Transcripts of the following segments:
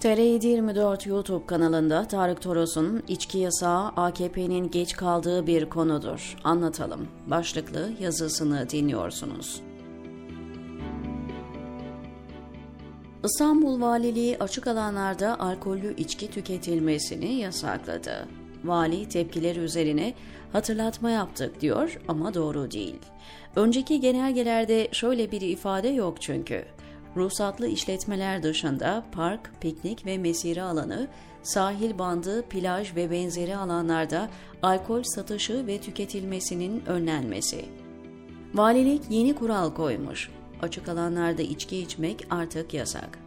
TR724 YouTube kanalında Tarık Toros'un içki yasağı AKP'nin geç kaldığı bir konudur. Anlatalım. Başlıklı yazısını dinliyorsunuz. İstanbul Valiliği açık alanlarda alkollü içki tüketilmesini yasakladı. Vali tepkiler üzerine hatırlatma yaptık diyor ama doğru değil. Önceki genelgelerde şöyle bir ifade yok çünkü. Ruhsatlı işletmeler dışında park, piknik ve mesire alanı, sahil bandı, plaj ve benzeri alanlarda alkol satışı ve tüketilmesinin önlenmesi. Valilik yeni kural koymuş. Açık alanlarda içki içmek artık yasak.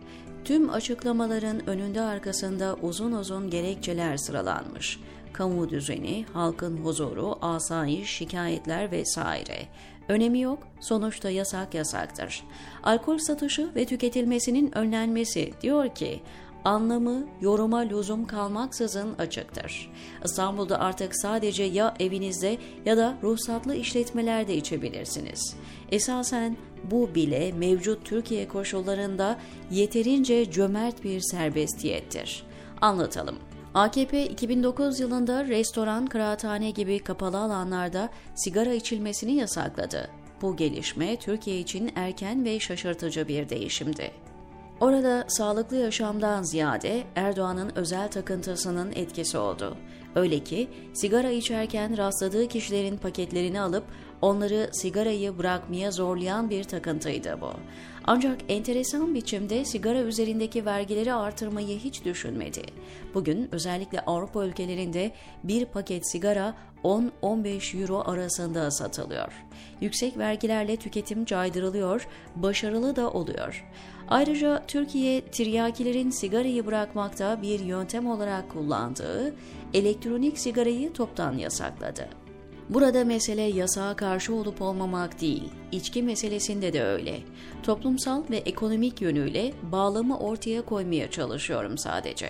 Tüm açıklamaların önünde arkasında uzun uzun gerekçeler sıralanmış. Kamu düzeni, halkın huzuru, asayiş, şikayetler vesaire. Önemi yok, sonuçta yasak yasaktır. Alkol satışı ve tüketilmesinin önlenmesi diyor ki, anlamı yoruma lüzum kalmaksızın açıktır. İstanbul'da artık sadece ya evinizde ya da ruhsatlı işletmelerde içebilirsiniz. Esasen bu bile mevcut Türkiye koşullarında yeterince cömert bir serbestiyettir. Anlatalım. AKP 2009 yılında restoran, kıraathane gibi kapalı alanlarda sigara içilmesini yasakladı. Bu gelişme Türkiye için erken ve şaşırtıcı bir değişimdi. Orada sağlıklı yaşamdan ziyade Erdoğan'ın özel takıntısının etkisi oldu. Öyle ki sigara içerken rastladığı kişilerin paketlerini alıp onları sigarayı bırakmaya zorlayan bir takıntıydı bu. Ancak enteresan biçimde sigara üzerindeki vergileri artırmayı hiç düşünmedi. Bugün özellikle Avrupa ülkelerinde bir paket sigara 10-15 euro arasında satılıyor. Yüksek vergilerle tüketim caydırılıyor, başarılı da oluyor. Ayrıca Türkiye tiryakilerin sigarayı bırakmakta bir yöntem olarak kullandığı elektronik sigarayı toptan yasakladı. Burada mesele yasağa karşı olup olmamak değil, içki meselesinde de öyle. Toplumsal ve ekonomik yönüyle bağlamı ortaya koymaya çalışıyorum sadece.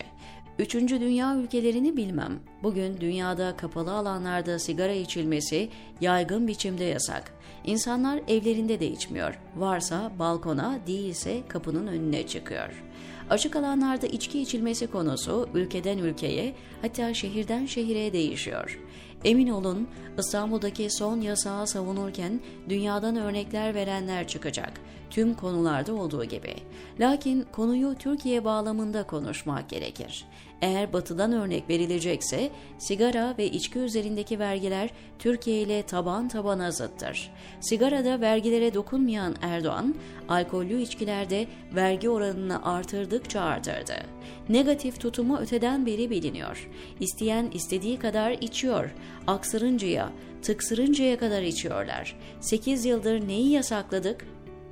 Üçüncü dünya ülkelerini bilmem. Bugün dünyada kapalı alanlarda sigara içilmesi yaygın biçimde yasak. İnsanlar evlerinde de içmiyor. Varsa balkona, değilse kapının önüne çıkıyor. Açık alanlarda içki içilmesi konusu ülkeden ülkeye hatta şehirden şehire değişiyor. Emin olun İstanbul'daki son yasağı savunurken dünyadan örnekler verenler çıkacak. Tüm konularda olduğu gibi. Lakin konuyu Türkiye bağlamında konuşmak gerekir. Eğer batıdan örnek verilecekse sigara ve içki üzerindeki vergiler Türkiye ile taban tabana zıttır. Sigarada vergilere dokunmayan Erdoğan, alkollü içkilerde vergi oranını artırdıkça artırdı. Negatif tutumu öteden beri biliniyor. İsteyen istediği kadar içiyor. Aksırıncaya, tıksırıncaya kadar içiyorlar. 8 yıldır neyi yasakladık?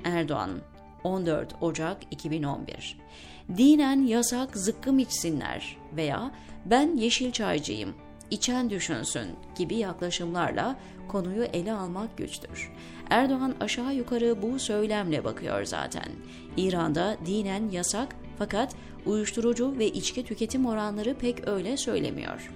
Erdoğan 14 Ocak 2011 Dinen yasak zıkkım içsinler veya ben yeşil çaycıyım, içen düşünsün gibi yaklaşımlarla konuyu ele almak güçtür. Erdoğan aşağı yukarı bu söylemle bakıyor zaten. İran'da dinen yasak fakat uyuşturucu ve içki tüketim oranları pek öyle söylemiyor.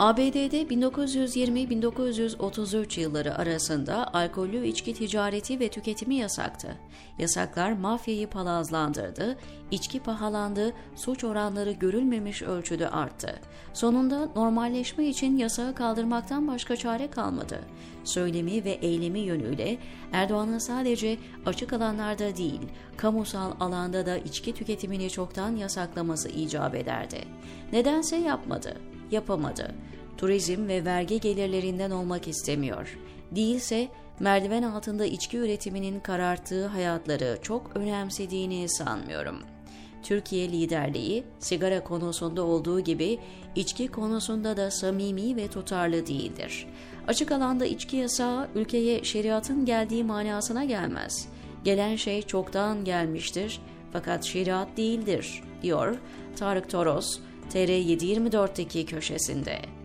ABD'de 1920-1933 yılları arasında alkollü içki ticareti ve tüketimi yasaktı. Yasaklar mafyayı palazlandırdı, içki pahalandı, suç oranları görülmemiş ölçüde arttı. Sonunda normalleşme için yasağı kaldırmaktan başka çare kalmadı. Söylemi ve eylemi yönüyle Erdoğan'ın sadece açık alanlarda değil, kamusal alanda da içki tüketimini çoktan yasaklaması icap ederdi. Nedense yapmadı yapamadı. Turizm ve vergi gelirlerinden olmak istemiyor. Değilse merdiven altında içki üretiminin kararttığı hayatları çok önemsediğini sanmıyorum. Türkiye liderliği sigara konusunda olduğu gibi içki konusunda da samimi ve tutarlı değildir. Açık alanda içki yasağı ülkeye şeriatın geldiği manasına gelmez. Gelen şey çoktan gelmiştir fakat şeriat değildir, diyor Tarık Toros, TR724'teki köşesinde.